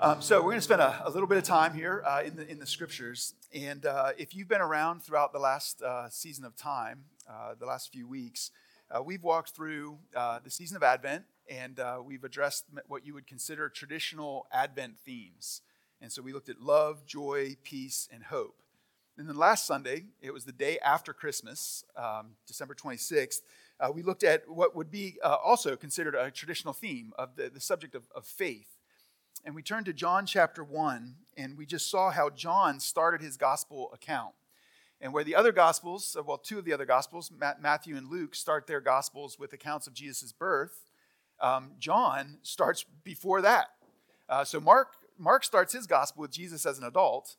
Um, so we're going to spend a, a, little bit of time here uh, in, the, in the scriptures. And uh, if you've been around throughout the last uh, season of time, uh, the last few weeks, uh, we've walked through uh, the season of Advent and we've addressed what you would consider traditional Advent themes. And so we looked at love, joy, peace, and hope. And then last Sunday, it was the day after Christmas, um, December 26th, we looked at what would be also considered a traditional theme of the, the subject of, of faith and we turned to John chapter 1, and we just saw how John started his gospel account. And where the other gospels, uh, well, two of the other gospels, Matthew and Luke, start their gospels with accounts of Jesus' birth, um, John starts before that. Uh, so Mark, Mark starts his gospel with Jesus as an adult.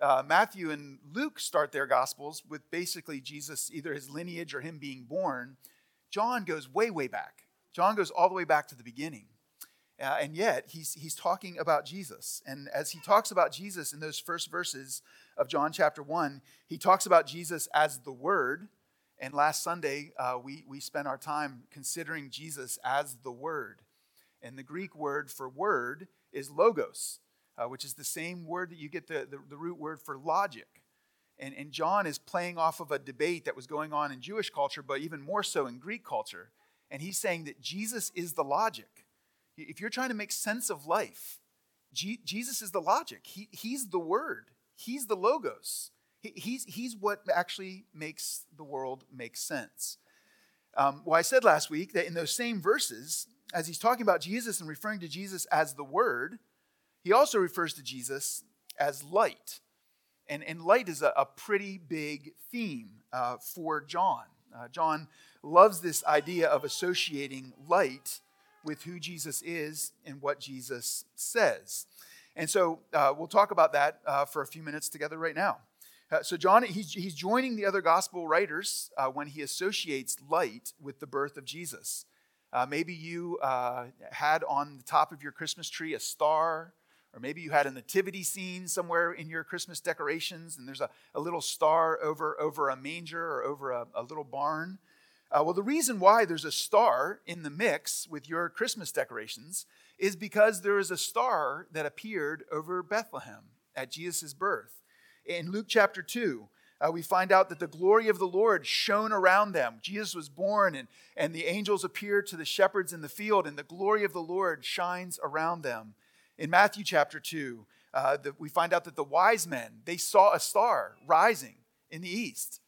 Uh, Matthew and Luke start their gospels with basically Jesus, either his lineage or him being born. John goes way, way back. John goes all the way back to the beginning. Uh, and yet, he's, he's talking about Jesus. And as he talks about Jesus in those first verses of John chapter 1, he talks about Jesus as the Word. And last Sunday, uh, we, we spent our time considering Jesus as the Word. And the Greek word for word is logos, uh, which is the same word that you get the, the, the root word for logic. And, and John is playing off of a debate that was going on in Jewish culture, but even more so in Greek culture. And he's saying that Jesus is the logic. If you're trying to make sense of life, G- Jesus is the logic. He, he's the word. He's the logos. He, he's, he's what actually makes the world make sense. Um, well, I said last week that in those same verses, as he's talking about Jesus and referring to Jesus as the Word, he also refers to Jesus as light. And, and light is a, a pretty big theme uh, for John. Uh, John loves this idea of associating light with who Jesus is and what Jesus says. And so uh, we'll talk about that uh, for a few minutes together right now. Uh, so, John, he's, he's joining the other gospel writers uh, when he associates light with the birth of Jesus. Uh, maybe you uh, had on the top of your Christmas tree a star, or maybe you had a nativity scene somewhere in your Christmas decorations, and there's a, a little star over, over a manger or over a, a little barn. Uh, well, the reason why there's a star in the mix with your Christmas decorations is because there is a star that appeared over Bethlehem at Jesus' birth. In Luke chapter 2, uh, we find out that the glory of the Lord shone around them. Jesus was born, and, and the angels appeared to the shepherds in the field, and the glory of the Lord shines around them. In Matthew chapter 2, uh, the, we find out that the wise men, they saw a star rising in the east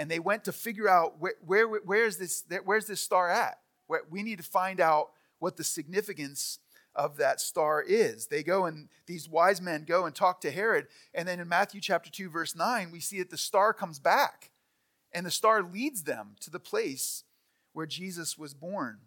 and they went to figure out where, where where's this where's this star at? Where we need to find out what the significance of that star is. They go and these wise men go and talk to herod and then in matthew chapter 2 verse 9 we see that the star comes back and the star leads them to the place where jesus was born.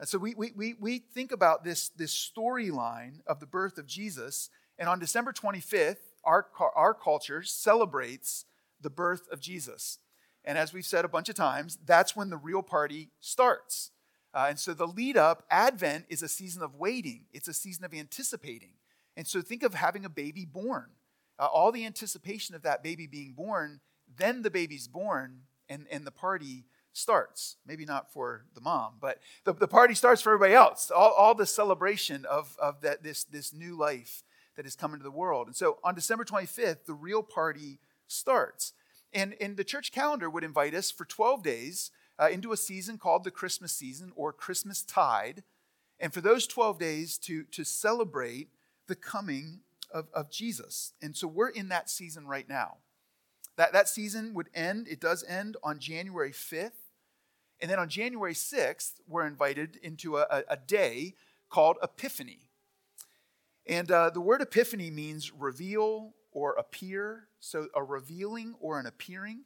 And so we, we, we think about this, this storyline of the birth of jesus and on december 25th our, our culture celebrates the birth of Jesus. And as we've said a bunch of times, that's when the real party starts. Uh, and so the lead up, Advent, is a season of waiting, it's a season of anticipating. And so think of having a baby born. Uh, all the anticipation of that baby being born, then the baby's born, and, and the party starts. Maybe not for the mom, but the, the party starts for everybody else. All, all the celebration of, of that, this, this new life that is coming to the world. And so on December 25th, the real party starts. And, and the church calendar would invite us for 12 days uh, into a season called the Christmas season or Christmas tide. And for those 12 days to, to celebrate the coming of, of Jesus. And so we're in that season right now. That, that season would end, it does end on January 5th. And then on January 6th, we're invited into a, a, day called Epiphany. And uh, the word epiphany means reveal or appear, so a revealing or an appearing.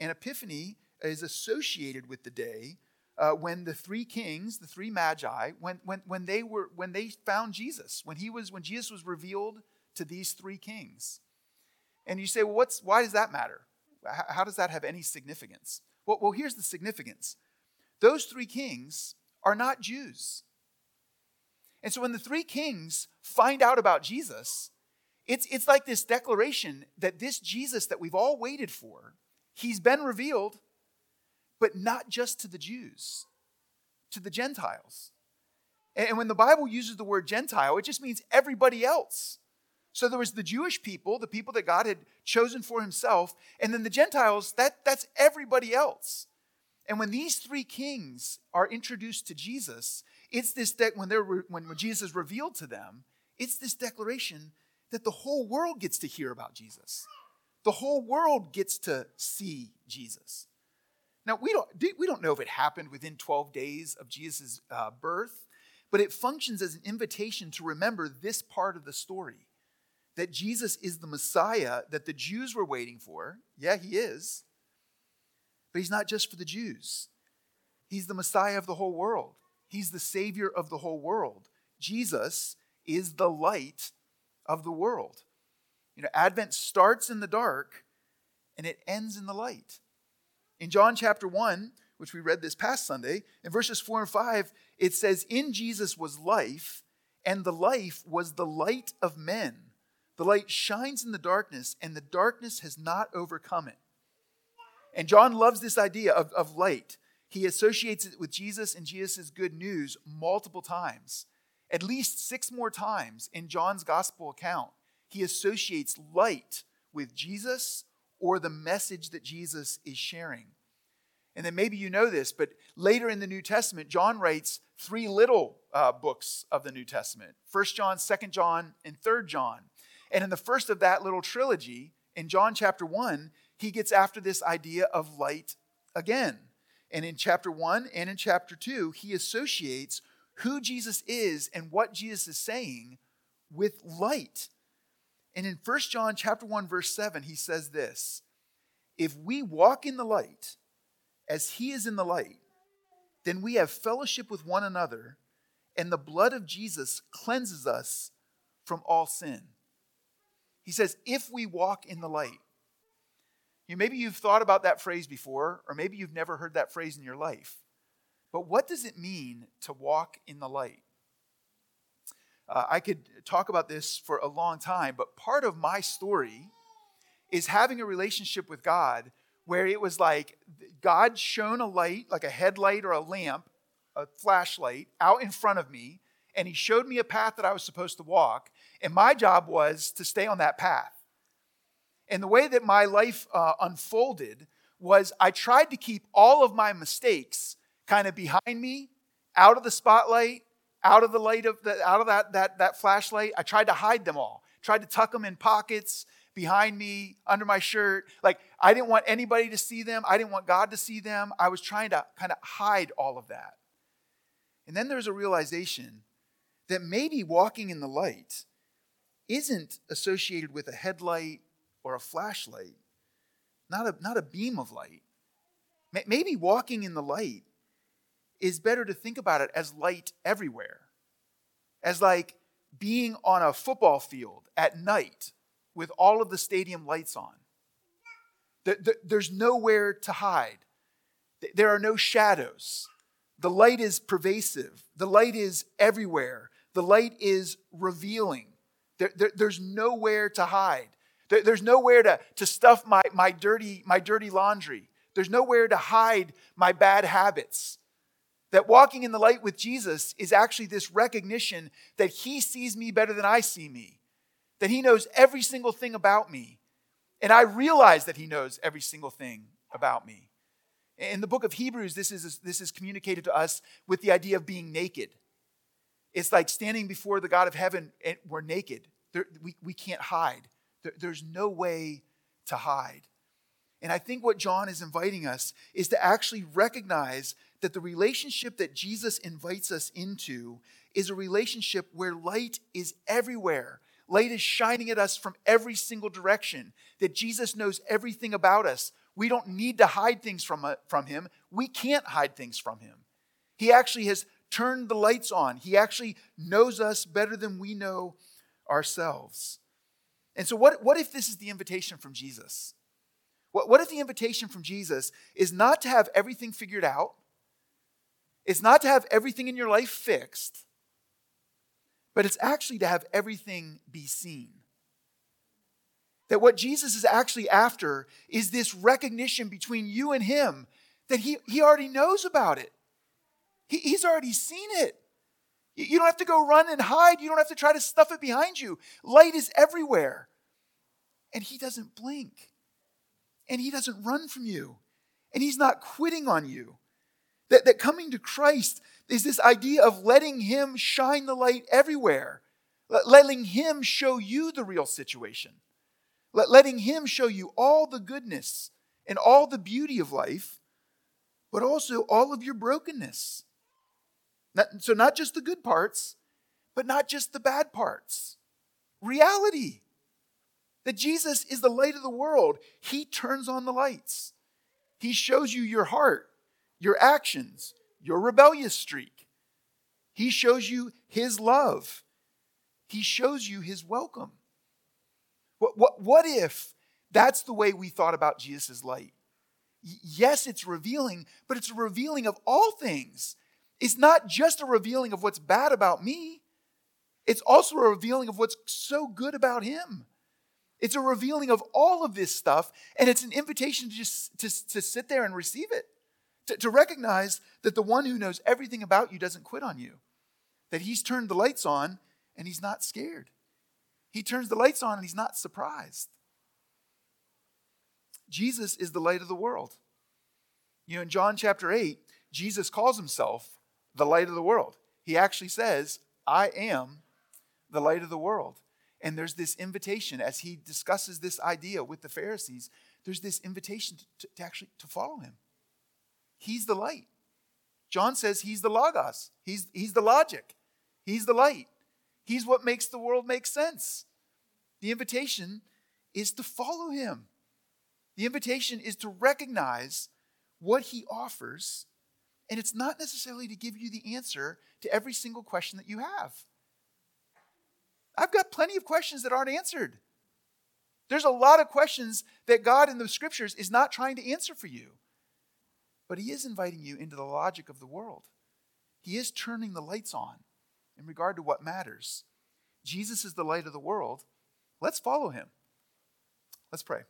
And Epiphany is associated with the day uh, when the three kings, the three magi, when, when, when, they were, when they found Jesus, when, he was, when Jesus was revealed to these three kings. And you say, well, what's, why does that matter? How does that have any significance? Well, well, here's the significance those three kings are not Jews. And so when the three kings find out about Jesus, it's, it's like this declaration that this Jesus that we've all waited for, he's been revealed, but not just to the Jews, to the Gentiles. And when the Bible uses the word Gentile, it just means everybody else. So there was the Jewish people, the people that God had chosen for himself, and then the Gentiles, that, that's everybody else. And when these three kings are introduced to Jesus, it's this that when they're when Jesus is revealed to them, it's this declaration that the whole world gets to hear about Jesus. The whole world gets to see Jesus. Now we don't we don't know if it happened within 12 days of Jesus' uh, birth, but it functions as an invitation to remember this part of the story that Jesus is the Messiah that the Jews were waiting for. Yeah, he is. But he's not just for the Jews, he's the Messiah of the whole world, he's the Savior of the whole world. Jesus is the light of the world. You know, Advent starts in the dark and it ends in the light. In John chapter 1, which we read this past Sunday, in verses 4 and 5, it says, In Jesus was life, and the life was the light of men. The light shines in the darkness, and the darkness has not overcome it. And John loves this idea of, of light. He associates it with Jesus and Jesus' good news multiple times. At least six more times in John's gospel account, he associates light with Jesus or the message that Jesus is sharing. And then maybe you know this, but later in the New Testament, John writes three little uh, books of the New Testament First John, Second John, and Third John. And in the first of that little trilogy, in John chapter 1, he gets after this idea of light again. And in chapter 1 and in chapter 2, he associates who Jesus is and what Jesus is saying with light. And in 1 John chapter 1 verse 7, he says this, if we walk in the light as he is in the light, then we have fellowship with one another, and the blood of Jesus cleanses us from all sin. He says, if we walk in the light. You maybe you've thought about that phrase before, or maybe you've never heard that phrase in your life. But what does it mean to walk in the light? Uh, I could talk about this for a long time, but part of my story is having a relationship with God where it was like God shone a light, like a headlight or a lamp, a flashlight, out in front of me, and He showed me a path that I was supposed to walk. And my job was to stay on that path. And the way that my life uh, unfolded was I tried to keep all of my mistakes kind of behind me, out of the spotlight, out of the light of the, out of that, that, that flashlight. I tried to hide them all, tried to tuck them in pockets behind me, under my shirt. Like I didn't want anybody to see them. I didn't want God to see them. I was trying to kind of hide all of that. And then there's a realization that maybe walking in the light isn't associated with a headlight or a flashlight, not a, not a beam of light. Maybe walking in the light is better to think about it as light everywhere, as like being on a football field at night with all of the stadium lights on. There's nowhere to hide, there are no shadows. The light is pervasive, the light is everywhere, the light is revealing. There, there, there's nowhere to hide. There, there's nowhere to, to stuff my, my, dirty, my dirty laundry. There's nowhere to hide my bad habits. That walking in the light with Jesus is actually this recognition that He sees me better than I see me, that He knows every single thing about me. And I realize that He knows every single thing about me. In the book of Hebrews, this is, this is communicated to us with the idea of being naked. It's like standing before the God of heaven and we're naked. There, we, we can't hide. There, there's no way to hide. And I think what John is inviting us is to actually recognize that the relationship that Jesus invites us into is a relationship where light is everywhere. Light is shining at us from every single direction, that Jesus knows everything about us. We don't need to hide things from, uh, from him. We can't hide things from him. He actually has turned the lights on. He actually knows us better than we know ourselves. And so, what, what if this is the invitation from Jesus? What, what if the invitation from Jesus is not to have everything figured out? It's not to have everything in your life fixed, but it's actually to have everything be seen. That what Jesus is actually after is this recognition between you and Him that He, he already knows about it. He, he's already seen it. You don't have to go run and hide. You don't have to try to stuff it behind you. Light is everywhere. And He doesn't blink. And He doesn't run from you. And He's not quitting on you. That, that coming to Christ is this idea of letting Him shine the light everywhere, letting Him show you the real situation, letting Him show you all the goodness and all the beauty of life, but also all of your brokenness. Not, so, not just the good parts, but not just the bad parts. Reality that Jesus is the light of the world. He turns on the lights, He shows you your heart, your actions, your rebellious streak. He shows you His love, He shows you His welcome. What, what, what if that's the way we thought about Jesus' light? Yes, it's revealing, but it's a revealing of all things. It's not just a revealing of what's bad about me, it's also a revealing of what's so good about him. It's a revealing of all of this stuff, and it's an invitation to just to, to sit there and receive it. To, to recognize that the one who knows everything about you doesn't quit on you. That he's turned the lights on and he's not scared. He turns the lights on and he's not surprised. Jesus is the light of the world. You know, in John chapter 8, Jesus calls himself the light of the world. He actually says, I am the light of the world. And there's this invitation as he discusses this idea with the Pharisees, there's this invitation to, to, actually to follow him. He's the light. John says he's the logos. He's, he's the logic. He's the light. He's what makes the world make sense. The invitation is to follow him. The invitation is to recognize what he offers and it's not necessarily to give you the answer to every single question that you have. I've got plenty of questions that aren't answered. There's a lot of questions that God in the scriptures is not trying to answer for you. But He is inviting you into the logic of the world. He is turning the lights on in regard to what matters. Jesus is the light of the world. Let's follow Him. Let's pray.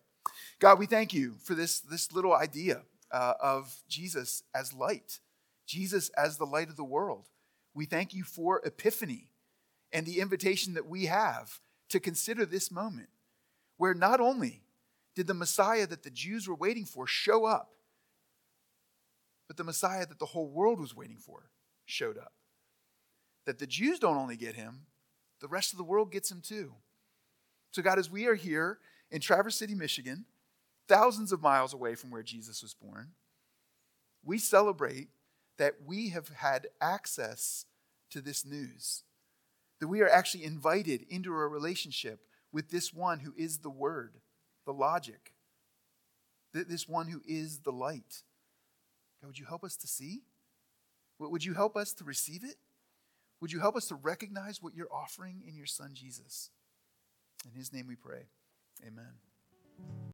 God, we thank you for this, this little idea uh, of Jesus as light. Jesus as the light of the world. We thank you for Epiphany and the invitation that we have to consider this moment where not only did the Messiah that the Jews were waiting for show up, but the Messiah that the whole world was waiting for showed up. That the Jews don't only get him, the rest of the world gets him too. So, God, as we are here in Traverse City, Michigan, thousands of miles away from where Jesus was born, we celebrate that we have had access to this news, that we are actually invited into a relationship with this one who is the Word, the logic, this one who is the light. God, would you help us to see? Would you help us to receive it? Would you help us to recognize what you're offering in your Son Jesus? In his name we pray. Amen.